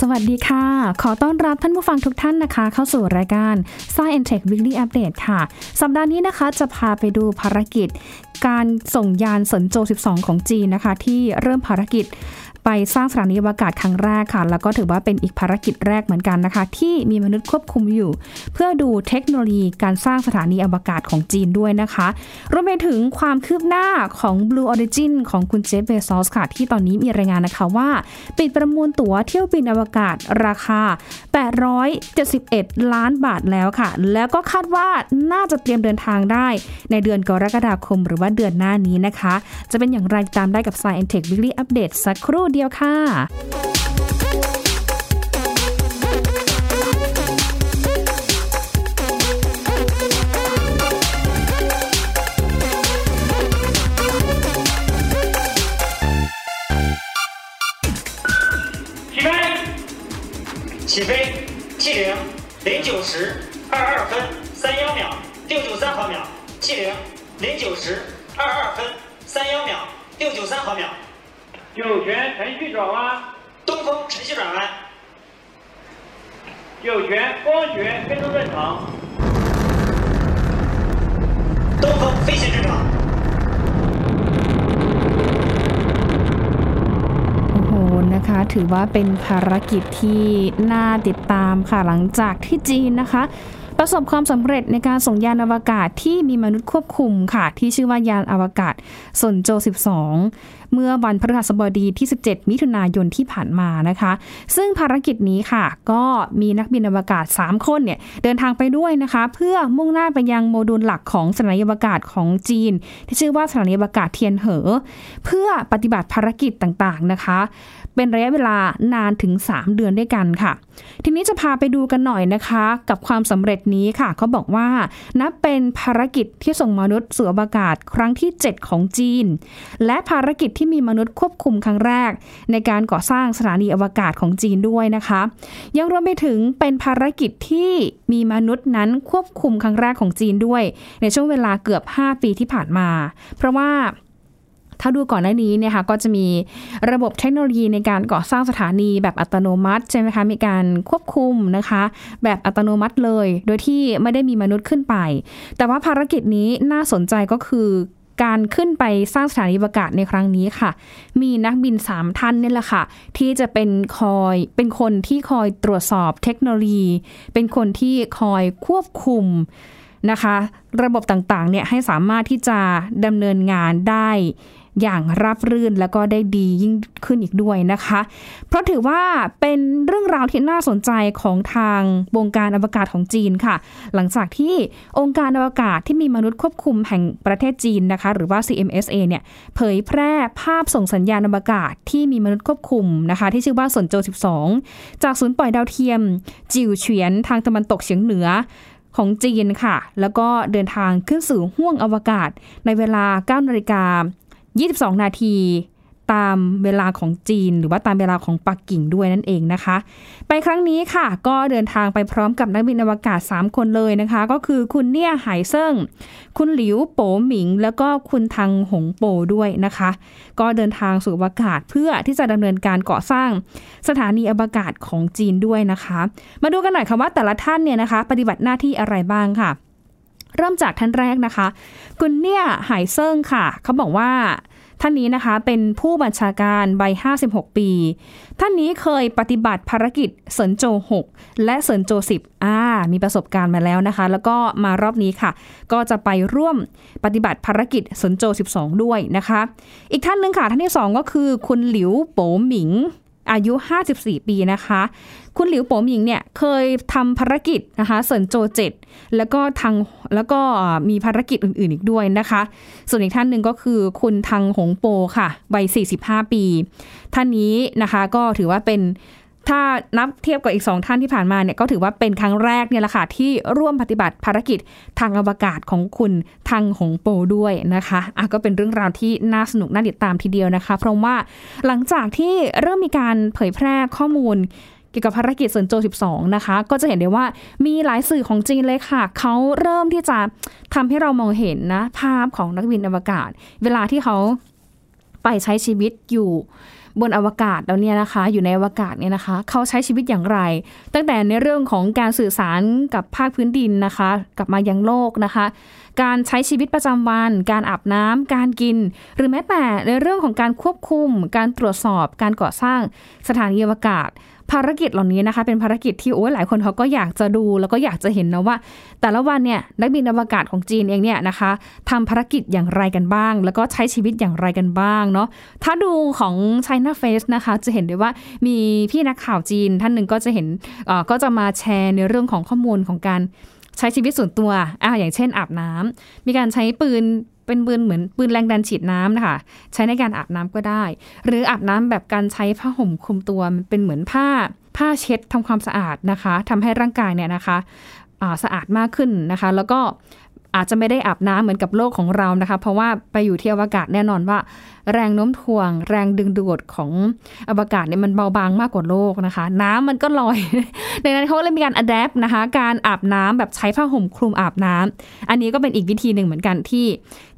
สวัสดีค่ะ ขอต้อนรับท่านผู้ฟังทุกท่านนะคะ เข้าสู่รายการ Science Tech Weekly Update ค่ะ สัปดาห์นี้นะคะจะพาไปดูภารกิจ การส่งยานสนโจ 12 ของจีนนะคะ ที่เริ่มภารกิจ ไปสร้างสถานีอวกาศครั้งแรกค่ะ แล้วก็ถือว่าเป็นอีกภารกิจแรกเหมือนกันนะคะ ที่มีมนุษย์ควบคุมอยู่ เพื่อดูเทคโนโลยีการสร้างสถานีอวกาศของจีนด้วยนะคะ รวมไปถึงความคืบหน้าของ Blue Origin ของคุณเจฟเบซอสค่ะ ที่ตอนนี้มีรายงานนะคะว่า ปิดประมูลตั๋วเที่ยวบินอวกาศราคา 871 ล้านบาทแล้วค่ะ แล้วก็คาดว่าน่าจะเตรียมเดินทางได้ในเดือนกรกฎาคม หรือว่าเดือนหน้านี้นะคะ จะเป็นอย่างไรตามได้กับ Science Tech Weekly Update สักครู่เดียวค่ะ 起飞！起飞！气零零九十二二分三幺秒六九三毫秒，气零零九十二二分三幺秒六九三毫秒， 酒泉程序转弯，东风程序转弯，酒泉光学跟踪正常，东风飞行正常。 โอ้โห นะคะ ถือว่าเป็นภารกิจที่น่าติดตามค่ะ หลังจากที่จีนนะคะ ประสบความสำเร็จในการส่งยานอวกาศที่มีมนุษย์ควบคุมค่ะ ที่ชื่อว่ายานอวกาศสนโจ 12 เมื่อวันพฤหัสบดีที่ 17 มิถุนายนที่ผ่านมานะคะ ซึ่งภารกิจนี้ค่ะ ก็มีนักบินอวกาศ 3 คนเนี่ยเดินทางไปด้วยนะคะ เพื่อมุ่งหน้าไปยังโมดูลหลักของสถานีอวกาศของจีน ที่ชื่อว่าสถานีอวกาศเทียนเหอ เพื่อปฏิบัติภารกิจต่างๆนะคะ เป็นระยะเวลานานถึง 3 เดือนด้วยกันค่ะ ทีนี้จะพาไปดูกันหน่อยนะคะ กับความสำเร็จนี้ค่ะเขาบอกว่า นับเป็นภารกิจที่ส่งมนุษย์สู่อวกาศครั้งที่ 7 ของจีน และภารกิจที่มีมนุษย์ควบคุมครั้งแรก ในการก่อสร้างสถานีอวกาศของจีนด้วยนะคะ ยังรวมไปถึงเป็นภารกิจที่มีมนุษย์นั้นควบคุมครั้งแรกของจีนด้วย ในช่วงเวลาเกือบ 5 ปีที่ผ่านมา เพราะว่า ถ้าดูก่อนหน้านี้เนี่ยค่ะก็จะมีระบบเทคโนโลยีในการก่อสร้างสถานีแบบอัตโนมัติใช่ไหมคะมีการควบคุมนะคะ แบบอัตโนมัติเลย โดยที่ไม่ได้มีมนุษย์ขึ้นไป แต่ว่าภารกิจนี้น่าสนใจก็คือการขึ้นไปสร้างสถานีอวกาศในครั้งนี้ค่ะ มีนักบิน 3 ท่านนี่แหละค่ะ ที่จะเป็นคอยเป็นคนที่คอยตรวจสอบเทคโนโลยี เป็นคนที่คอยควบคุมนะคะ ระบบต่างๆเนี่ยให้สามารถที่จะดำเนินงานได้ อย่างราบรื่นแล้วก็ได้ดียิ่งขึ้นอีกด้วยนะคะ เพราะถือว่าเป็นเรื่องราวที่น่าสนใจของทางวงการอวกาศของจีนค่ะ หลังจากที่องค์การอวกาศที่มีมนุษย์ควบคุมแห่งประเทศจีนนะคะ หรือว่า CMSA เนี่ยเผยแพร่ภาพส่งสัญญาณอวกาศที่มีมนุษย์ควบคุมนะคะ ที่ชื่อว่าสนโจ 12 จากศูนย์ปล่อยดาวเทียม จิวเฉียนทางตะวันตกเฉียงเหนือของจีนค่ะ แล้วก็เดินทางขึ้นสู่ห้วงอวกาศในเวลา9นาฬิกา 22 นาทีตามเวลาของจีน หรือว่าตามเวลาของปักกิ่งด้วยนั่นเองนะคะ ไปครั้งนี้ค่ะ ก็เดินทางไปพร้อมกับนักบินอวกาศ 3 คนเลยนะคะ ก็คือคุณเนี่ยไหเซิ่ง คุณหลิวโป๋หมิง แล้วก็คุณทังหงโปด้วยนะคะ ก็เดินทางสู่อวกาศเพื่อที่จะดำเนินการก่อสร้างสถานีอวกาศของจีนด้วยนะคะ มาดูกันหน่อยค่ะว่าแต่ละท่านเนี่ยนะคะ ปฏิบัติหน้าที่อะไรบ้างค่ะ เริ่มจากท่านแรกนะคะคุณเนี่ยไหเซิงค่ะ เขาบอกว่าท่านนี้นะคะเป็นผู้บัญชาการวัย56 ปี ท่านนี้เคยปฏิบัติภารกิจเซินโจ 6 และเซินโจ 10อ่ามีประสบการณ์มาแล้วนะคะ แล้วก็มารอบนี้ค่ะ ก็จะไปร่วมปฏิบัติภารกิจเซินโจ 12 ด้วยนะคะ อีกท่านหนึ่งค่ะ ท่านที่ 2 ก็คือคุณหลิวโป๋หมิง อายุ 54 ปีนะคะ คุณหลิวโป๋หมิงเนี่ยเคยทำภารกิจนะคะเซินโจเจ็ดแล้วก็ทางแล้วก็มีภารกิจอื่นๆอีกด้วยนะคะ ส่วนอีกท่านหนึ่งก็คือคุณทางหงโปค่ะวัย45 ปี ท่านนี้นะคะก็ถือว่าเป็น ถ้านับเทียบกับอีกสองท่านที่ผ่านมาเนี่ยก็ถือว่าเป็นครั้งแรกเนี่ยแหละค่ะที่ร่วมปฏิบัติภารกิจทางอวกาศของคุณทังหงโปด้วยนะคะอะก็เป็นเรื่องราวที่น่าสนุกน่าติดตามทีเดียวนะคะ เพราะว่าหลังจากที่เริ่มมีการเผยแพร่ข้อมูลเกี่ยวกับภารกิจส่วนโจ 12 นะคะ ก็จะเห็นได้ว่ามีหลายสื่อของจีนเลยค่ะ เขาเริ่มที่จะทำให้เรามองเห็นนะ ภาพของนักบินอวกาศ เวลาที่เขาไปใช้ชีวิตอยู่ บนอวกาศแล้วเนี่ยนะคะ อยู่ในอวกาศเนี่ยนะคะ เขาใช้ชีวิตอย่างไร ตั้งแต่ในเรื่องของการสื่อสารกับภาคพื้นดินนะคะ กลับมายังโลกนะคะ การใช้ชีวิตประจำวัน การอาบน้ำการกิน หรือแม้แต่ในเรื่องของการควบคุม การตรวจสอบ การก่อสร้างสถานีอวกาศ ภารกิจเหล่านี้นะคะ เป็นภารกิจที่โอ้ยหลายคนเขาก็อยากจะดู แล้วก็อยากจะเห็นนะว่า แต่ละวันเนี่ยนักบินอวกาศของจีนเองเนี่ยนะคะทำภารกิจอย่างไรกันบ้าง แล้วก็ใช้ชีวิตอย่างไรกันบ้างเนาะถ้าดูของ China Face นะคะ จะเห็นได้ว่ามีพี่นักข่าวจีนท่านหนึ่งก็จะเห็นก็จะมาแชร์ในเรื่องของข้อมูลของการใช้ชีวิตส่วนตัวอ่าอย่างเช่นอาบน้ำมีการใช้ปืน เป็นปืนเหมือนปืนแรงดันฉีดน้ำนะคะ ใช้ในการอาบน้ำก็ได้ หรืออาบน้ำแบบการใช้ผ้าห่มคลุมตัวมันเป็นเหมือนผ้าผ้าเช็ดทำความสะอาดนะคะทำให้ร่างกายเนี่ยนะคะสะอาดมากขึ้นนะคะ แล้วก็อาจจะไม่ได้อาบน้ำเหมือนกับโลกของเรานะคะ เพราะว่าไปอยู่ที่อวกาศแน่นอนว่า แรงโน้มถ่วง แรงดึงดูดของอวกาศเนี่ยมันเบาบางมากกว่าโลกนะคะ น้ำมันก็ลอย ดังนั้นเขาเลยมีการอัดแอปนะคะ การอาบน้ำแบบใช้ผ้าห่มคลุมอาบน้ำอันนี้ก็เป็นอีกวิธีหนึ่งเหมือนกันที่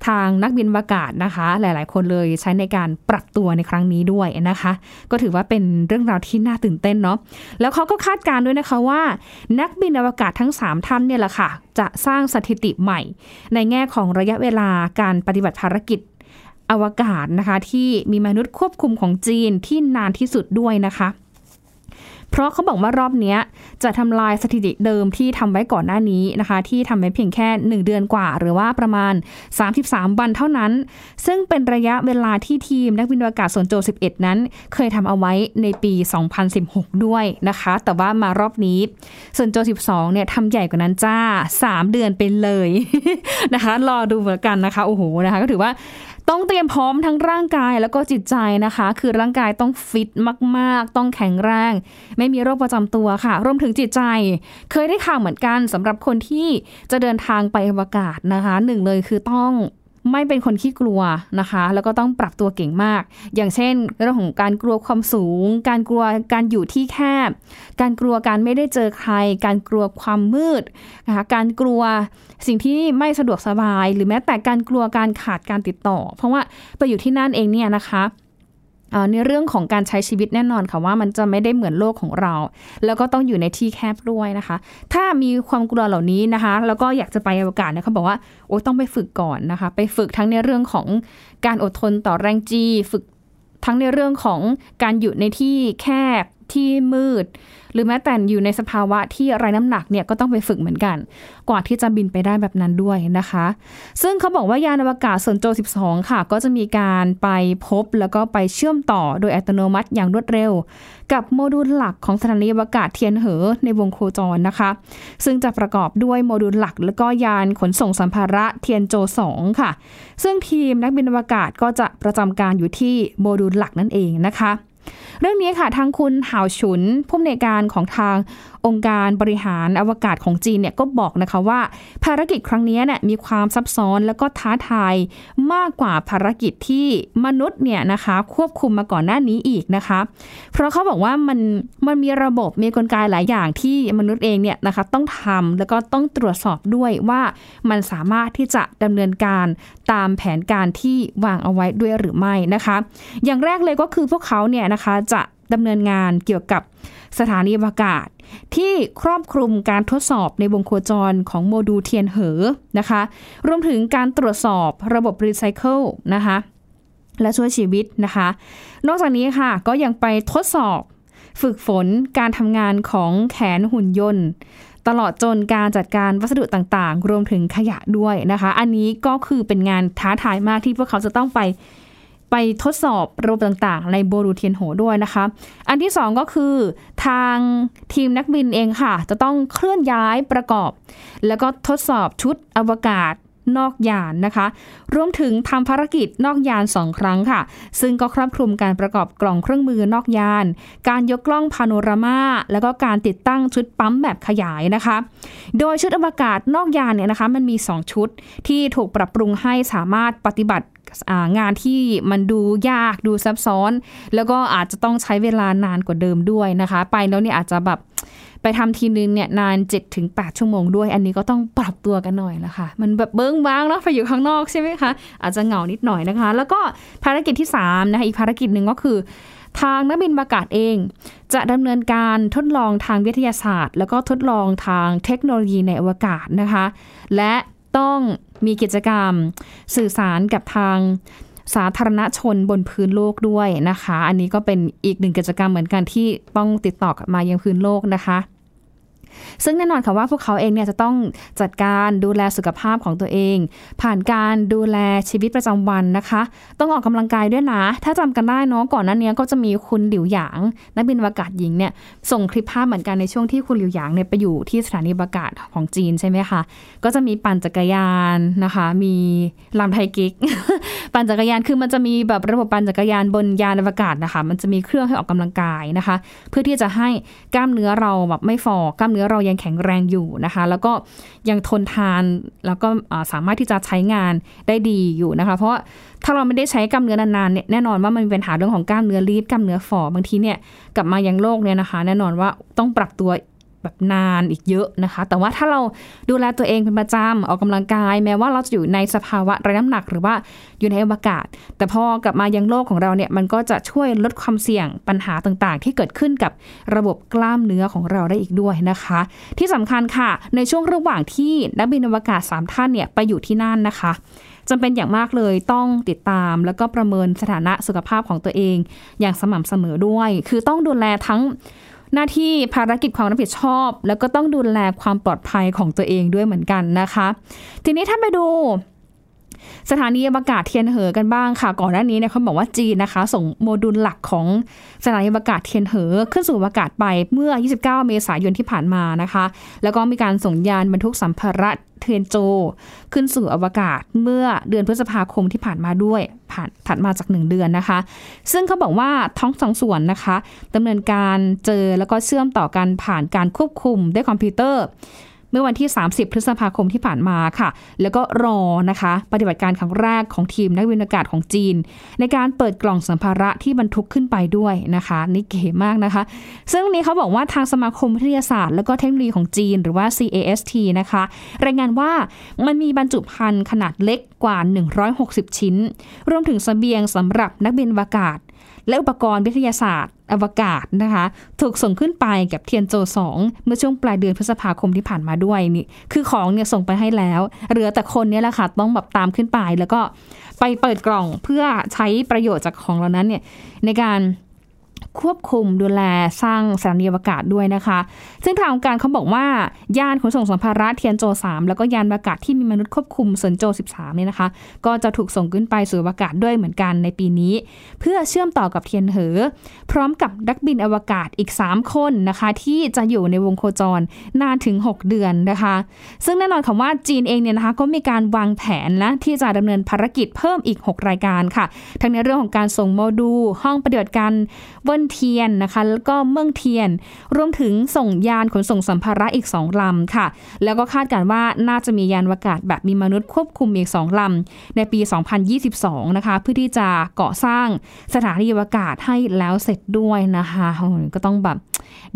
ทางนักบินอวกาศนะคะ หลาย ๆ คนเลยใช้ในการปรับตัวในครั้งนี้ด้วยนะคะ ก็ถือว่าเป็นเรื่องราวที่น่าตื่นเต้นเนาะแล้วเขาก็คาดการณ์ด้วยนะคะว่า นักบินอวกาศทั้ง 3 ท่านเนี่ยแหละค่ะ จะสร้างสถิติใหม่ ในแง่ของระยะเวลาการปฏิบัติภารกิจ อวกาศนะคะ ที่มีมนุษย์ควบคุมของจีนที่นานที่สุดด้วยนะคะ เพราะเขาบอกว่ารอบนี้จะทำลายสถิติเดิมที่ทำไว้ก่อนหน้านี้นะคะ ที่ทำไว้เพียงแค่ 1 เดือนกว่า หรือว่าประมาณ 33 วันเท่านั้น ซึ่งเป็นระยะเวลาที่ทีมนักบินอวกาศส่วนโจ 11 นั้น เคยทำเอาไว้ในปี 2016 ด้วยนะคะ แต่ว่ามารอบนี้ส่วนโจ 12 เนี่ยทำใหญ่กว่านั้นจ้า 3 เดือนเป็นเลยนะคะ รอดูเหมือนกันนะคะ โอ้โหนะคะ ก็ถือว่า ต้องเตรียมพร้อมทั้งร่างกายแล้วก็จิตใจนะคะ คือร่างกายต้องฟิตมาก ๆ ต้องแข็งแรง ไม่มีโรคประจำตัวค่ะ รวมถึงจิตใจ เคยได้ข่าวเหมือนกันสำหรับคนที่จะเดินทางไปอวกาศนะคะหนึ่งเลยคือต้อง ไม่เป็นคนขี้กลัวนะคะ แล้วก็ต้องปรับตัวเก่งมาก อย่างเช่นเรื่องของการกลัวความสูง การกลัวการอยู่ที่แคบ การกลัวการไม่ได้เจอใคร การกลัวความมืดนะคะการกลัวสิ่งที่ไม่สะดวกสบาย หรือแม้แต่การกลัวการขาดการติดต่อ เพราะว่าไปอยู่ที่นั่นเองเนี่ยนะคะ ในเรื่องของการใช้ชีวิตแน่นอนค่ะว่ามันจะไม่ได้เหมือนโลกของเรา แล้วก็ต้องอยู่ในที่แคบด้วยนะคะ ถ้ามีความกลัวเหล่านี้นะคะ แล้วก็อยากจะไปอวกาศเนี่ยเขาบอกว่าโอ้ต้องไปฝึกก่อนนะคะ ไปฝึกทั้งในเรื่องของการอดทนต่อแรงจี ฝึกทั้งในเรื่องของการอยู่ในที่แคบ ที่มืด หรือแม้แต่อยู่ในสภาวะที่ไร้น้ำหนักเนี่ยก็ต้องไปฝึกเหมือนกัน กว่าที่จะบินไปได้แบบนั้นด้วยนะคะ ซึ่งเขาบอกว่ายานอวกาศส่วนโจ 12 ค่ะ ก็จะมีการไปพบแล้วก็ไปเชื่อมต่อโดยอัตโนมัติอย่างรวดเร็ว กับโมดูลหลักของสถานีอวกาศเทียนเหอในวงโคจรนะคะ ซึ่งจะประกอบด้วยโมดูลหลัก แล้วก็ยานขนส่งสัมภาระเทียนโจ 2 ค่ะ ซึ่งทีมนักบินอวกาศก็จะประจำการอยู่ที่โมดูลหลักนั่นเองนะคะ เรื่องนี้ค่ะทางคุณหาวฉุนผู้อำนวยการของทางองค์การบริหารอวกาศของจีนเนี่ยก็บอกนะคะว่า ภารกิจครั้งนี้เนี่ยมีความซับซ้อนแล้วก็ท้าทายมากกว่าภารกิจที่มนุษย์เนี่ยนะคะควบคุมมาก่อนหน้านี้อีกนะคะ เพราะเขาบอกว่ามันมันมีระบบมีกลไกหลายอย่างที่มนุษย์เองเนี่ยนะคะต้องทำแล้วก็ต้องตรวจสอบด้วยว่ามันสามารถที่จะดำเนินการตามแผนการที่วางเอาไว้ด้วยหรือไม่นะคะ อย่างแรกเลยก็คือพวกเขาเนี่ยนะคะจะดำเนินงานเกี่ยวกับ สถานีอวกาศ ที่ครอบคลุมการทดสอบในวงโคจรของโมดูลเทียนเหอนะคะ รวมถึงการตรวจสอบระบบรีไซเคิลนะคะ และช่วยชีวิตนะคะ นอกจากนี้ค่ะก็ยังไปทดสอบฝึกฝนการทำงานของแขนหุ่นยนต์ ตลอดจนการจัดการวัสดุต่างๆ รวมถึงขยะด้วยนะคะ อันนี้ก็คือเป็นงานท้าทายมากที่พวกเขาจะต้องไป ไปทดสอบระบบต่างๆ ในโบรูเทียนโหด้วยนะคะ อันที่สองก็คือทางทีมนักบินเองค่ะ จะต้องเคลื่อนย้ายประกอบ แล้วก็ทดสอบชุดอวกาศนอกยานนะคะ รวมถึงทำภารกิจนอกยานสองครั้งค่ะ ซึ่งก็ครอบคลุมการประกอบกล่องเครื่องมือนอกยาน การยกกล้องพาโนรามา แล้วก็การติดตั้งชุดปั๊มแบบขยายนะคะ โดยชุดอวกาศนอกยานเนี่ยนะคะ มันมี 2 ชุดที่ถูกปรับปรุงให้สามารถปฏิบัติ งานที่มันดูยากดูซับซ้อน แล้วก็อาจจะต้องใช้เวลานานกว่าเดิมด้วยนะคะ ไปแล้วเนี่ยอาจจะแบบไปทำทีนึงเนี่ยนาน 7-8 ชั่วโมงด้วย อันนี้ก็ต้องปรับตัวกันหน่อยละค่ะ มันแบบเบิ้งบ้างเนาะไปอยู่ข้างนอกใช่ไหมคะอาจจะเหงานิดหน่อยนะคะ แล้วก็ภารกิจที่3นะคะอีกภารกิจหนึ่งก็คือทางนักบินอวกาศเอง จะดำเนินการทดลองทางวิทยาศาสตร์ แล้วก็ทดลองทางเทคโนโลยีในอวกาศนะคะ และ ต้องมีกิจกรรมสื่อสารกับทางสาธารณชนบนพื้นโลกด้วยนะคะ อันนี้ก็เป็นอีกหนึ่งกิจกรรมเหมือนกันที่ต้องติดต่อมายังพื้นโลกนะคะ ซึ่งแน่นอนค่ะว่าพวกเขาเองเนี่ยจะต้องจัดการดูแลสุขภาพของตัวเอง ผ่านการดูแลชีวิตประจำวันนะคะ ต้องออกกำลังกายด้วยนะ ถ้าจำกันได้เนาะก่อนหน้านี้ก็จะมีคุณหลิวหยาง นักบินอวกาศหญิงเนี่ยส่งคลิปภาพเหมือนกันในช่วงที่คุณหลิวหยางเนี่ยไปอยู่ที่สถานีอวกาศของจีนใช่ไหมคะก็จะมีปั่นจักรยานนะคะ มีลำไทยกิก ปั่นจักรยานคือมันจะมีแบบระบบปั่นจักรยานบนยานอวกาศนะคะ มันจะมีเครื่องให้ออกกำลังกายนะคะ เพื่อที่จะให้กล้ามเนื้อเราแบบไม่ฟอกล้ามเนื้อเรายังแข็งแรงอยู่นะคะ แล้วก็ยังทนทานแล้วก็สามารถที่จะใช้งานได้ดีอยู่นะคะ เพราะถ้าเราไม่ได้ใช้กล้ามเนื้อนานๆเนี่ยแน่นอนว่ามันมีปัญหาเรื่องของกล้ามเนื้อรีบกล้ามเนื้อฝ่อบางทีเนี่ยกลับมายังโลกเนี่ยนะคะ แน่นอนว่าต้องปรับตัว แบบนานอีกเยอะนะคะ แต่ว่าถ้าเราดูแลตัวเองเป็นประจำออกกำลังกาย แม้ว่าเราจะอยู่ในสภาวะไร้น้ำหนัก หรือว่าอยู่ในอวกาศ แต่พอกลับมายังโลกของเราเนี่ยมันก็จะช่วยลดความเสี่ยงปัญหาต่างๆ ที่เกิดขึ้นกับระบบกล้ามเนื้อของเราได้อีกด้วยนะคะ ที่สำคัญค่ะ ในช่วงระหว่างที่นักบินอวกาศ 3 ท่านเนี่ยไปอยู่ที่นั่นนะคะจำเป็นอย่างมากเลยต้องติดตาม แล้วก็ประเมินสถานะสุขภาพของตัวเอง อย่างสม่ำเสมอด้วย คือต้องดูแลทั้ง หน้าที่ภารกิจความรับผิดชอบ แล้วก็ต้องดูแลความปลอดภัยของตัวเองด้วยเหมือนกันนะคะ ทีนี้ถ้าไปดู สถานีอวกาศเทียนเหอกันบ้างค่ะ ก่อนหน้านี้เนี่ยเขาบอกว่าจีนนะคะ ส่งโมดูลหลักของสถานีอวกาศเทียนเหอ ขึ้นสู่อวกาศไปเมื่อ 29 เมษายนที่ผ่านมานะคะ แล้วก็มีการส่งยานบรรทุกสัมภาระเทียนโจ ขึ้นสู่อวกาศเมื่อเดือนพฤษภาคมที่ผ่านมาด้วยผ่านถัดมาจากหนึ่งเดือนนะคะ ซึ่งเขาบอกว่าท้องสองส่วนนะคะดำเนินการเจอแล้วก็เชื่อมต่อกันผ่านการควบคุมด้วยคอมพิวเตอร์ เมื่อวันที่ 30 พฤษภาคมที่ผ่านมาค่ะ แล้วก็รอนะคะ ปฏิบัติการครั้งแรกของทีมนักวินอากาศของจีน ในการเปิดกล่องสัมภาระที่บรรทุกขึ้นไปด้วยนะคะนี่เก๋มากนะคะ ซึ่งนี้เขาบอกว่าทางสมาคมวิทยาศาสตร์ และก็เทคโนโลยีของจีน หรือว่า CAST นะคะ รายงานว่ามันมีบรรจุภัณฑ์ขนาดเล็กกว่า 160 ชิ้น รวมถึงสเสบียงสำหรับนักบินอวกาศ และอุปกรณ์วิทยาศาสตร์ อวกาศนะคะ ถูกส่งขึ้นไปกับเทียนโจสองเมื่อช่วงปลายเดือนพฤษภาคมที่ผ่านมาด้วยนี่คือของเนี่ยส่งไปให้แล้วเหลือแต่คนเนี่ยแหละค่ะต้องแบบตามขึ้นไปแล้วก็ไปเปิดกล่องเพื่อใช้ประโยชน์จากของเหล่านั้นเนี่ยในการ ควบคุมดูแลสร้างสถานีอวกาศด้วยนะคะ ซึ่งทางการเขาบอกว่ายานขนส่งสัมภาระเทียนโจ 3 แล้วก็ยานอวกาศที่มีมนุษย์ควบคุมเซินโจ 13เนี่ยนะคะ ก็จะถูกส่งขึ้นไปสู่อวกาศด้วยเหมือนกันในปีนี้ เพื่อเชื่อมต่อกับเทียนเหอ พร้อมกับนักบินอวกาศอีก 3 คนนะคะ ที่จะอยู่ในวงโคจรนานถึง 6 เดือนนะคะ ซึ่งแน่นอนคำว่าจีนเองเนี่ยนะคะก็มีการวางแผนนะที่จะดำเนินภารกิจเพิ่มอีก 6 รายการค่ะ ทั้งในเรื่องของการส่งโมดูลห้องปฏิบัติการบนเทียนนะคะแล้วก็เมืองเทียน รวมถึงส่งยานขนส่งสัมภาระอีก 2 ลำค่ะ แล้วก็คาดการว่าน่าจะมียานอวกาศแบบมีมนุษย์ควบคุมอีก 2 ลำ ในปี 2022 นะคะ เพื่อที่จะก่อสร้างสถานีอวกาศให้แล้วเสร็จด้วยนะคะก็ต้องแบบ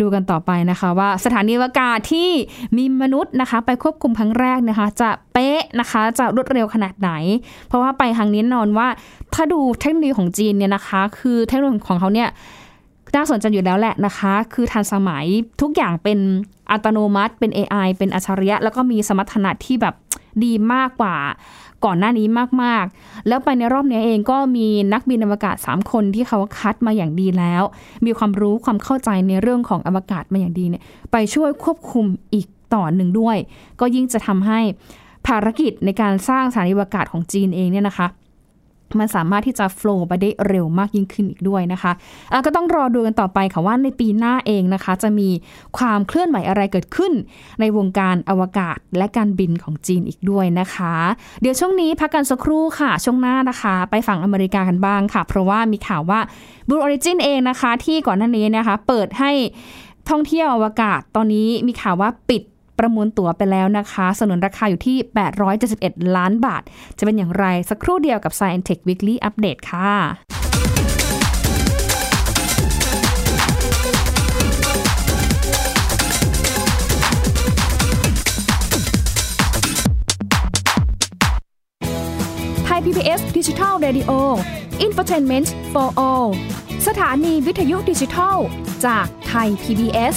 ดูกันต่อไปนะคะ ว่าสถานีอวกาศที่มีมนุษย์นะคะ ไปควบคุมครั้งแรกนะคะ จะเป๊ะนะคะจะรวดเร็วขนาดไหน เพราะว่าไปครั้งนี้นอนว่าถ้าดูเทคโนโลยีของจีนเนี่ยนะคะ คือเทคโนโลยีของเขาเนี่ย น่าสนใจอยู่แล้วแหละนะคะ คือทันสมัยทุกอย่างเป็นอัตโนมัติ เป็น AI เป็นอัจฉริยะ แล้วก็มีสมรรถนะที่แบบดีมากกว่าก่อนหน้านี้มากๆ แล้วไปในรอบนี้เองก็มีนักบินอวกาศ 3 คนที่เขาคัดมาอย่างดีแล้ว มีความรู้ความเข้าใจในเรื่องของอวกาศมาอย่างดีเนี่ยไปช่วยควบคุมอีกต่อหนึ่งด้วย ก็ยิ่งจะทำให้ภารกิจในการสร้างสถานีอวกาศของจีนเองเนี่ยนะคะ มันสามารถที่จะโฟล์ไปได้เร็วมากยิ่งขึ้นอีกด้วยนะคะะก็ต้องรอดูกันต่อไปค่ะว่าในปีหน้าเองนะคะ จะมีความเคลื่อนไหวอะไรเกิดขึ้น ในวงการอวกาศและการบินของจีนอีกด้วยนะคะ เดี๋ยวช่วงนี้พักกันสักครู่ค่ะ ช่วงหน้านะคะ ไปฝั่งอเมริกากันบ้างค่ะ เพราะว่ามีข่าวว่าบูออริจินเองนะคะ ที่ก่อนหน้านี้นะคะ เปิดให้ท่องเที่ยวอวกาศตอนนี้มีข่าวว่าปิด ประมูลตั๋วไปแล้วนะคะ สนนราคาอยู่ที่ 871 ล้านบาท จะเป็นอย่างไรสักครู่เดียวกับ Science Tech Weekly Update ค่ะไทย PBS Digital Radio Infotainment for All สถานีวิทยุดิจิทัล จากไทย PBS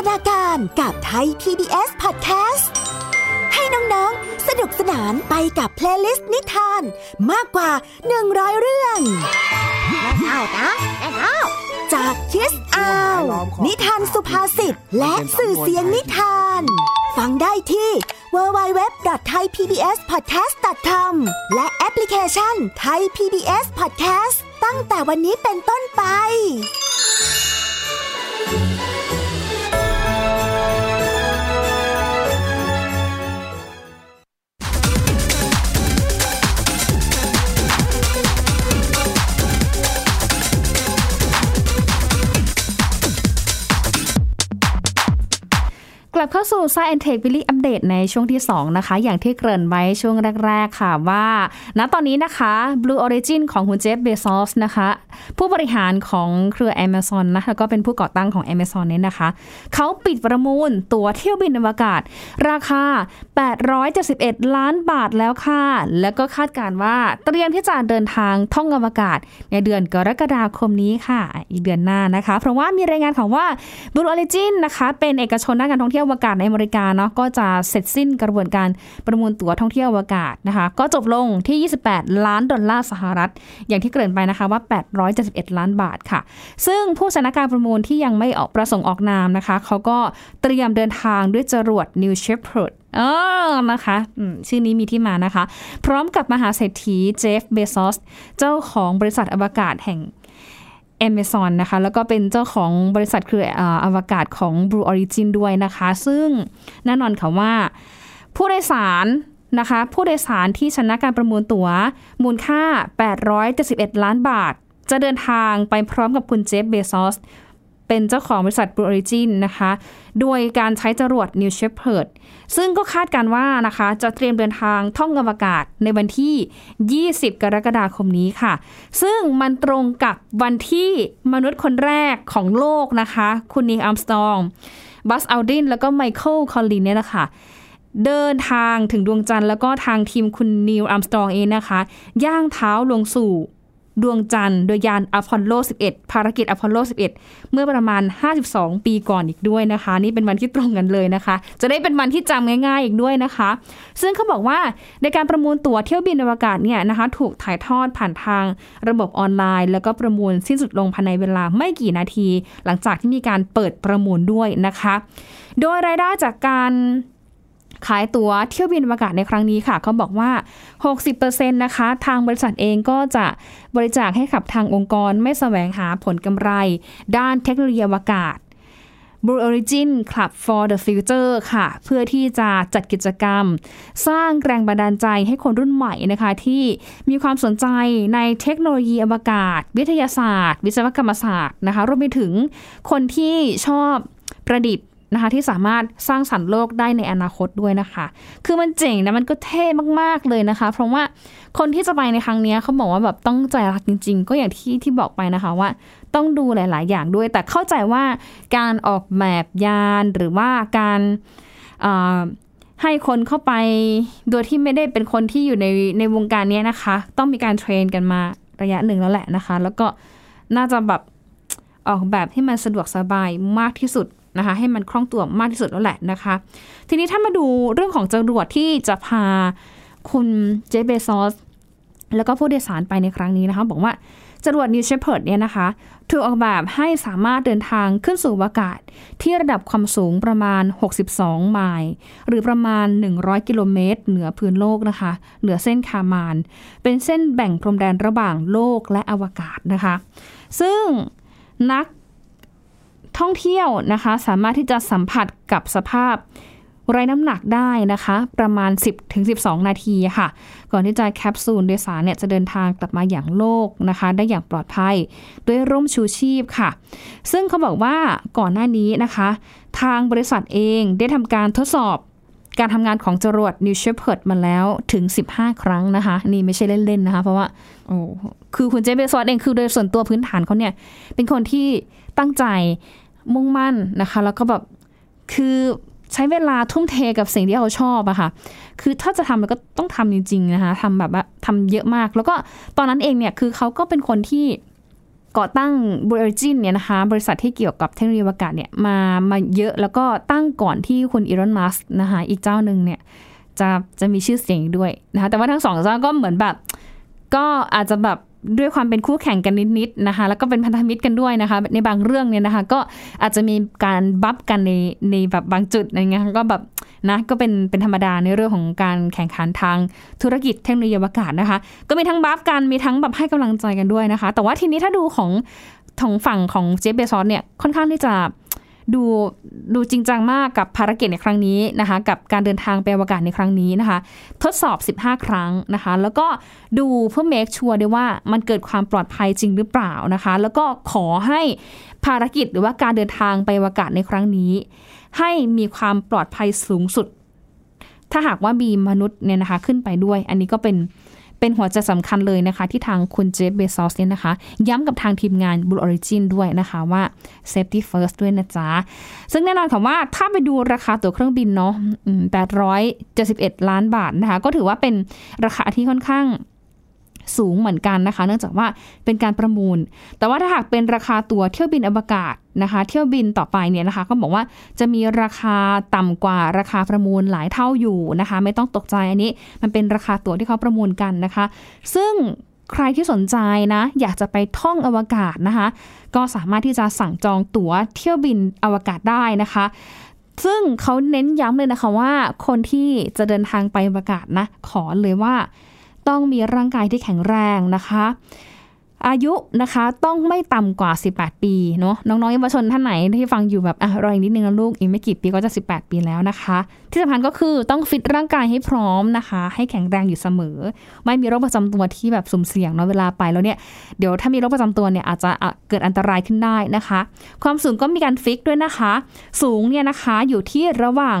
จินตนาการกับไทย PBS Podcast ให้น้องๆ สนุกสนานไปกับ playlist นิทาน มากกว่า 100 เรื่องเอานะเอาจากคิสอาว นิทานสุภาษิตและสื่อเสียงนิทาน ฟังได้ที่ www.thaipbspodcast.com และแอปพลิเคชัน Thai PBS Podcast ตั้งแต่วันนี้เป็นต้นไป ลับเข้าสู่ Science Tech Weekly Update ในช่วงที่ 2 นะคะ อย่างที่เกริ่นไว้ช่วงแรก ๆ ค่ะว่า ณตอนนี้นะคะ Blue Origin ของคุณเจฟเบซอสนะคะ ผู้บริหารของเครือ Amazon นะแล้วก็เป็นผู้ก่อตั้งของ Amazon เนี่ยนะคะ เขาปิดประมูลตั๋วเที่ยวบินอวกาศ ราคา 871 ล้านบาทแล้วค่ะ แล้วก็คาดการณ์ว่าเตรียมที่จะเดินทางท่องอวกาศ ในเดือนกรกฎาคมนี้ค่ะ อีกเดือนหน้านะคะ เพราะว่ามีรายงานของว่า Blue Origin นะคะ เป็นเอกชนด้านการท่องเที่ยววกาศในอเมริกาเนาะก็จะเสร็จสิ้นกระบวนการประมูลตั๋วท่องเที่ยวอวกาศนะคะ ก็จบลงที่ 28 ล้านดอลลาร์สหรัฐ อย่างที่เกริ่นไปนะคะว่า 871 ล้านบาทค่ะ ซึ่งผู้ชนะการประมูลที่ยังไม่ออกประสงค์ออกนามนะคะเขาก็เตรียมเดินทางด้วยจรวด New Shepard เออนะคะชื่อนี้มีที่มานะคะ พร้อมกับมหาเศรษฐีเจฟเบซอส เจ้าของบริษัทอวกาศแห่ง Amazon นะคะ แล้วก็เป็นเจ้าของบริษัทคืออ่อวกาศของ Blue Origin ด้วยนะคะ ซึ่งแน่นอนค่ะว่า ผู้โดยสารนะคะ ผู้โดยสารที่ชนะการประมูลตั๋ว มูลค่า 871 ล้านบาท จะเดินทางไปพร้อมกับคุณเจฟเบซอส เป็นเจ้าของบริษัท Blue Origin นะคะ โดยการใช้จรวด New Shepard ซึ่งก็คาดการว่านะคะ จะเตรียมเดินทางท่องอวกาศในวันที่ 20 กรกฎาคมนี้ค่ะ ซึ่งมันตรงกับวันที่มนุษย์คนแรกของโลกนะคะ คุณนีอัมสตรองบัซอัลดรินแล้วก็ไมเคิลคอลลินเนี่ยนะคะเดินทางถึงดวงจันทร์แล้วก็ทางทีมคุณนีลอัมสตรองเองนะคะ ย่างเท้าลงสู่ ดวงจันทร์โดยยานอพอลโล 11 ภารกิจอพอลโล 11 เมื่อประมาณ 52 ปีก่อนอีกด้วยนะคะ นี่เป็นวันที่ตรงกันเลยนะคะ จะได้เป็นวันที่จำง่ายๆอีกด้วยนะคะ ซึ่งเขาบอกว่าในการประมูลตั๋วเที่ยวบินอวกาศเนี่ยนะคะ ถูกถ่ายทอดผ่านทางระบบออนไลน์ แล้วก็ประมูลสิ้นสุดลงภายในเวลาไม่กี่นาที หลังจากที่มีการเปิดประมูลด้วยนะคะ โดยรายได้จากการ ขายตั๋วเที่ยวบินอวกาศในครั้งนี้ค่ะเขาบอกว่า 60%นะคะ ทางบริษัทเองก็จะบริจาคให้กับทางองค์กรไม่แสวงหาผลกำไร ด้านเทคโนโลยีอวกาศ Blue Origin Club for the Future ค่ะ เพื่อที่จะจัดกิจกรรม สร้างแรงบันดาลใจให้คนรุ่นใหม่นะคะ ที่มีความสนใจในเทคโนโลยีอวกาศ วิทยาศาสตร์ วิศวกรรมศาสตร์นะคะรวมไปถึงคนที่ชอบประดิษฐ์ นะคะที่สามารถสร้างสรรค์โลกได้ในอนาคตด้วยนะคะ คือมันเจ๋งนะมันก็เท่มากๆเลยนะคะ เพราะว่าคนที่จะไปในครั้งนี้เขาบอกว่าแบบต้องใจรักจริง ๆ ก็อย่างที่ที่บอกไปนะคะว่า ต้องดูหลาย ๆ อย่างด้วย แต่เข้าใจว่าการออกแบบยานหรือว่าการให้คนเข้าไปโดยที่ไม่ได้เป็นคนที่อยู่ในในวงการนี้นะคะ ต้องมีการเทรนกันมาระยะหนึ่งแล้วแหละนะคะ แล้วก็น่าจะแบบออกแบบให้มันสะดวกสบายมากที่สุด นะคะให้มันคล่องตัวมากที่สุดแล้วแหละนะคะ ทีนี้ถ้ามาดูเรื่องของจรวดที่จะพาคุณเจเบซอสแล้วก็ผู้โดยสารไปในครั้งนี้นะคะ บอกว่าจรวด New Shepard เนี่ยนะคะ ถูกออกแบบให้สามารถเดินทางขึ้นสู่อากาศ ที่ระดับความสูงประมาณ 62 ไมล์หรือประมาณ 100 กิโลเมตร เหนือพื้นโลกนะคะ เหนือเส้นคามาน เป็นเส้นแบ่งพรมแดนระหว่างโลกและอวกาศนะคะ ซึ่งนัก ท่องเที่ยวนะคะ สามารถที่จะสัมผัสกับสภาพไร้น้ำหนักได้นะคะ ประมาณ 10-12 นาทีค่ะ ก่อนที่จะแคปซูลโดยสารเนี่ยจะเดินทางกลับมาอย่างโลกนะคะ ได้อย่างปลอดภัยด้วยร่มชูชีพค่ะ ซึ่งเขาบอกว่าก่อนหน้านี้นะคะ ทางบริษัทเองได้ทำการทดสอบการทำงานของจรวด New Shepard มาแล้วถึง 15 ครั้งนะคะ นี่ไม่ใช่เล่น ๆ นะคะ เพราะว่าโอ้คือคุณเจเบซอสเองคือโดยส่วนตัวพื้นฐานเขาเนี่ย เป็นคนที่ตั้งใจ มุ่งมั่นนะคะ แล้วก็แบบคือใช้เวลาทุ่มเทกับสิ่งที่เขาชอบอะค่ะ คือถ้าจะทำมันก็ต้องทำจริงๆนะคะทำแบบว่าทำเยอะมาก แล้วก็ตอนนั้นเองเนี่ยคือเขาก็เป็นคนที่ก่อตั้งบริจินเนี่ยนะคะ บริษัทที่เกี่ยวกับเทคโนโลยีอวกาศเนี่ยมามาเยอะแล้วก็ตั้งก่อนที่คุณอีรอนมัสนะคะอีกเจ้าหนึ่งเนี่ยจะจะมีชื่อเสียงด้วยนะคะแต่ว่าทั้งสองเจ้าก็เหมือนแบบ ก็อาจจะแบบ ด้วยความเป็นคู่แข่งกันนิดๆนะคะ แล้วก็เป็นพันธมิตรกันด้วยนะคะ ในบางเรื่องเนี่ยนะคะ ก็อาจจะมีการบัฟกันในในแบบบางจุดอะไรเงี้ยก็แบบนะก็เป็นเป็นธรรมดาในเรื่องของการแข่งขันทางธุรกิจเทคโนโลยีอวกาศนะคะ ก็มีทั้งบลัฟกันมีทั้งแบบให้กำลังใจกันด้วยนะคะ แต่ว่าทีนี้ถ้าดูของของฝั่งของเจฟเบซอสเนี่ยค่อนข้างที่จะ ดูดูจริงจังมากกับภารกิจในครั้งนี้นะคะ กับการเดินทางไปอวกาศในครั้งนี้นะคะ ทดสอบ 15 ครั้งนะคะ แล้วก็ดูเพื่อ make sure ด้วยว่ามันเกิดความปลอดภัยจริงหรือเปล่านะคะ แล้วก็ขอให้ภารกิจหรือว่าการเดินทางไปอวกาศในครั้งนี้ ให้มีความปลอดภัยสูงสุด ถ้าหากว่ามีมนุษย์เนี่ยนะคะขึ้นไปด้วย อันนี้ก็เป็น เป็นหัวใจสำคัญเลยนะคะ ที่ทางคุณเจฟเบซอสเนี่ยนะคะ ย้ำกับทางทีมงาน Blue Origin ด้วยนะคะว่า safety first ด้วยนะจ๊ะ ซึ่งแน่นอนค่ะว่าถ้าไปดูราคาตั๋วเครื่องบินเนาะ871 ล้านบาทนะคะ ก็ถือว่าเป็นราคาที่ค่อนข้าง สูงเหมือนกันนะคะ เนื่องจากว่าเป็นการประมูล แต่ว่าถ้าหากเป็นราคาตั๋วเที่ยวบินอวกาศนะคะ เที่ยวบินต่อไปเนี่ยนะคะ ก็บอกว่าจะมีราคาต่ำกว่าราคาประมูลหลายเท่าอยู่นะคะ ไม่ต้องตกใจอันนี้ มันเป็นราคาตั๋วที่เขาประมูลกันนะคะ ซึ่งใครที่สนใจนะ อยากจะไปท่องอวกาศนะคะ ก็สามารถที่จะสั่งจองตั๋วเที่ยวบินอวกาศได้นะคะ ซึ่งเขาเน้นย้ำเลยนะคะว่าคนที่จะเดินทางไปอวกาศนะ ขอเลยว่า ต้องมีร่างกายที่แข็งแรงนะคะ อายุนะคะต้องไม่ต่ำกว่า 18 ปีเนาะน้องๆเยาวชนท่านไหนที่ฟังอยู่แบบอะรออีกนิดนึงนะลูกอีกไม่กี่ปีก็จะ 18 ปีแล้วนะคะ ที่สำคัญก็คือต้องฟิตร่างกายให้พร้อมนะคะ ให้แข็งแรงอยู่เสมอ ไม่มีโรคประจำตัวที่แบบสุ่มเสี่ยงเนาะเวลาไปแล้วเนี่ยเดี๋ยวถ้ามีโรคประจำตัวเนี่ยอาจจะเกิดอันตรายขึ้นได้นะคะ ความสูงก็มีการฟิกด้วยนะคะ สูงเนี่ยนะคะอยู่ที่ระหว่าง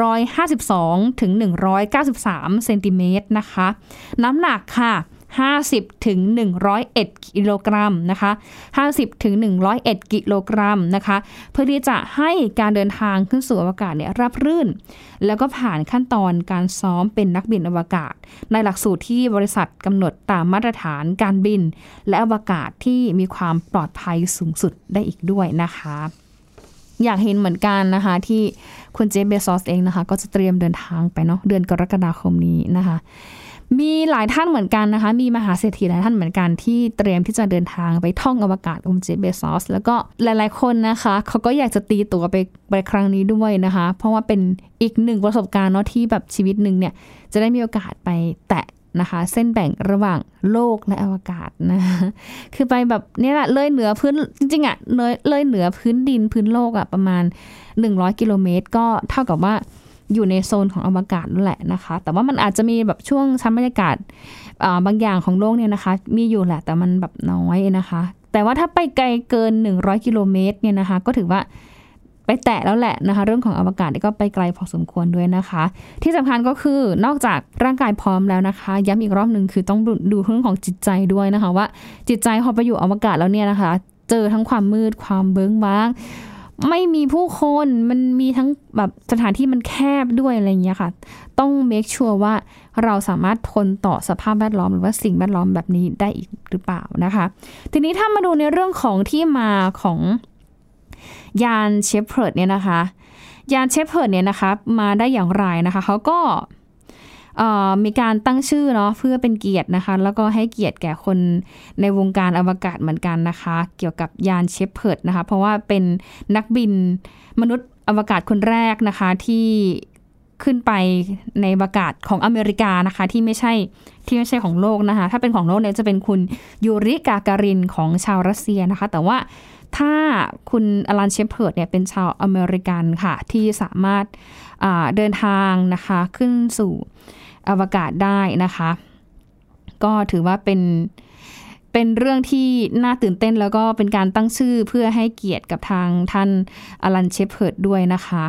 152ถึง193เซนติเมตรนะคะ น้ำหนักค่ะ 50ถึง101กิโลกรัมนะคะ50ถึง101กิโลกรัมนะคะเพื่อที่จะให้การเดินทางขึ้นสู่อวกาศเนี่ยรับรื่น แล้วก็ผ่านขั้นตอนการซ้อมเป็นนักบินอวกาศ ในหลักสูตรที่บริษัทกำหนดตามมาตรฐานการบิน และอวกาศที่มีความปลอดภัยสูงสุดได้อีกด้วยนะคะอยากเห็นเหมือนกันนะคะที่คุณเจฟเบซอสเองนะคะ ก็จะเตรียมเดินทางไปเนาะเดือนกรกฎาคมนี้นะคะ มีหลายท่านเหมือนกันนะคะ มีมหาเศรษฐีหลายท่านเหมือนกันที่เตรียมที่จะเดินทางไปท่องอวกาศอุมเจเบซอสแล้วก็หลายๆคนนะคะเขาก็อยากจะตีตัวไปไปครั้งนี้ด้วยนะคะ เพราะว่าเป็นอีกหนึ่งประสบการณ์เนาะที่แบบชีวิตหนึ่งเนี่ยจะได้มีโอกาสไปแตะนะคะ เส้นแบ่งระหว่างโลกและอวกาศนะคือไปแบบนี่แหละเลยเหนือพื้นจริงๆอะ่ะเลยเลยเหนือพื้นดินพื้นโลกอะ่ะประมาณ 100 กิโลเมตร ก็เท่ากับว่า อยู่ในโซนของอวกาศนั่นแหละนะคะ แต่ว่ามันอาจจะมีแบบช่วงชั้นบรรยากาศบางอย่างของโลกเนี่ยนะคะ มีอยู่แหละแต่มันแบบน้อยนะคะ แต่ว่าถ้าไปไกลเกิน 100 กิโลเมตรเนี่ยนะคะ ก็ถือว่าไปแตะแล้วแหละนะคะ เรื่องของอวกาศก็ไปไกลพอสมควรด้วยนะคะ ที่สำคัญก็คือนอกจากร่างกายพร้อมแล้วนะคะ ย้ำอีกรอบหนึ่งคือต้องดูเรื่องของจิตใจด้วยนะคะ ว่าจิตใจพอไปอยู่อวกาศแล้วเนี่ยนะคะ เจอทั้งความมืดความเบิ้งบ้าง ไม่มีผู้คนมันมีทั้งแบบสถานที่มันแคบด้วยอะไรอย่างเงี้ยค่ะ ต้อง make sure ว่าเราสามารถทนต่อสภาพแวดล้อมหรือว่าสิ่งแวดล้อมแบบนี้ได้อีกหรือเปล่านะคะ ทีนี้ถ้ามาดูในเรื่องของที่มาของยานเชฟเพิร์ดเนี่ยนะคะ ยานเชฟเพิร์ดเนี่ยนะคะ มาได้อย่างไรนะคะเขาก็ มีการตั้งชื่อเนาะเพื่อเป็นเกียรตินะคะ แล้วก็ให้เกียรติแก่คนในวงการอวกาศเหมือนกันนะคะ เกี่ยวกับยานเชฟเพิร์ดนะคะ เพราะว่าเป็นนักบินมนุษย์อวกาศคนแรกนะคะที่ขึ้นไปในอวกาศของอเมริกานะคะ ที่ไม่ใช่ที่ไม่ใช่ของโลกนะคะ ถ้าเป็นของโลกเนี่ยจะเป็นคุณยูริกาการินของชาวรัสเซียนะคะ แต่ว่า ถ้าคุณอลันเชฟเพิร์ดเนี่ยเป็นชาวอเมริกันค่ะ ที่สามารถเดินทางนะคะขึ้นสู่อวกาศได้นะคะ ก็ถือว่าเป็นเป็นเรื่องที่น่าตื่นเต้นแล้วก็เป็นการตั้งชื่อเพื่อให้เกียรติกับทางท่านอลันเชฟเพิร์ดด้วยนะคะ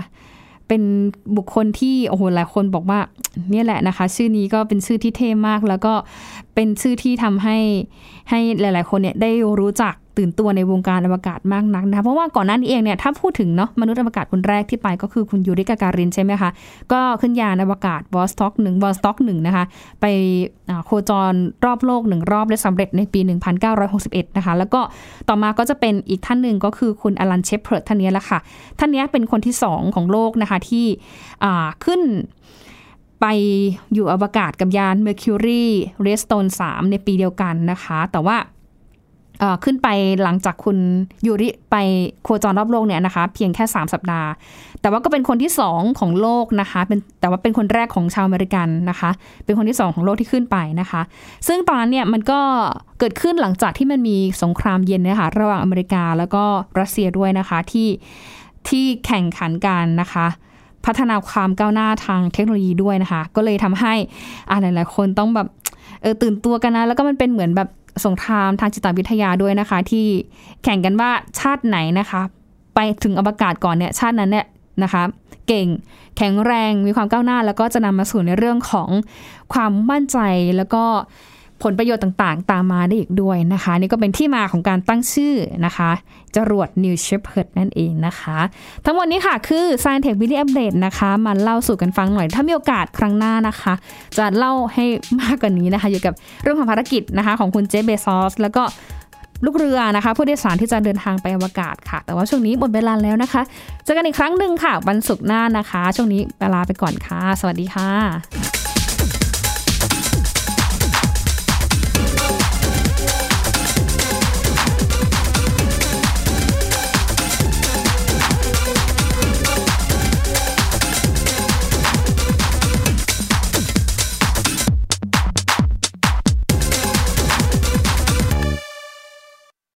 เป็นบุคคลที่โอ้โหหลายคนบอกว่าเนี่ยแหละนะคะ ชื่อนี้ก็เป็นชื่อที่เท่มาก แล้วก็เป็นชื่อที่ทำให้ให้หลาย ๆ คนเนี่ยได้รู้จัก ตื่นตัวในวงการอวกาศมากนักนะคะเพราะว่าก่อนหน้านี้เองเนี่ยถ้าพูดถึงเนาะมนุษย์อวกาศคนแรกที่ไปก็คือคุณยูริกาการินใช่ไหมคะ ก็ขึ้นยานอวกาศวอสต็อกหนึ่งวอสต็อกหนึ่งนะคะ ไปโคจรรอบโลกหนึ่งรอบได้สำเร็จในปี 1961 นะคะ แล้วก็ต่อมาก็จะเป็นอีกท่านหนึ่งก็คือคุณอลันเชฟเพิร์ดท่านนี้แหละค่ะ ท่านนี้เป็นคนที่ 2 ของโลกนะคะที่ขึ้นไปอยู่อวกาศกับยาน Mercury Redstone 3 ในปีเดียวกันนะคะ แต่ว่า ขึ้นไปหลังจากคุณยูริไปโคจรรอบโลกเนี่ยนะคะ เพียงแค่ 3 สัปดาห์ แต่ว่าก็เป็นคนที่ 2 ของโลกนะคะเป็นแต่ว่าเป็นคนแรกของชาวอเมริกันนะคะ เป็นคนที่ 2 ของโลกที่ขึ้นไปนะคะ ซึ่งตอนนั้นเนี่ยมันก็เกิดขึ้นหลังจากที่มันมีสงครามเย็นนะคะระหว่างอเมริกาแล้วก็รัสเซียด้วยนะคะที่ที่แข่งขันกันนะคะพัฒนาความก้าวหน้าทางเทคโนโลยีด้วยนะคะ ก็เลยทำให้อ่าหลายๆคนต้องแบบเออตื่นตัวกันนะ แล้วก็มันเป็นเหมือนแบบ สงครามทางจิตวิทยาด้วยนะคะ ที่แข่งกันว่าชาติไหนนะคะ ไปถึงอวกาศก่อนเนี่ยชาตินั้นเนี่ยนะคะเก่งแข็งแรงมีความก้าวหน้า แล้วก็จะนำมาสู่ในเรื่องของความมั่นใจแล้วก็ ผลประโยชน์ต่างๆ ตามมาได้อีกด้วยนะคะ นี่ก็เป็นที่มาของการตั้งชื่อนะคะจรวด New Shepard นั่นเองนะคะ ทั้งหมดนี้ค่ะคือ Science Tech Video Update นะคะ มาเล่าสู่กันฟังหน่อย ถ้ามีโอกาสครั้งหน้านะคะ จะเล่าให้มากกว่านี้นะคะอยู่กับเรื่องของภารกิจนะคะของคุณเจฟเบซอสแล้วก็ลูกเรือนะคะ ผู้โดยสารที่จะเดินทางไปอวกาศค่ะ แต่ว่าช่วงนี้หมดเวลาแล้วนะคะเจอกันอีกครั้งหนึ่งค่ะวันศุกร์หน้านะคะ ช่วงนี้เวลาไปก่อนค่ะ สวัสดีค่ะ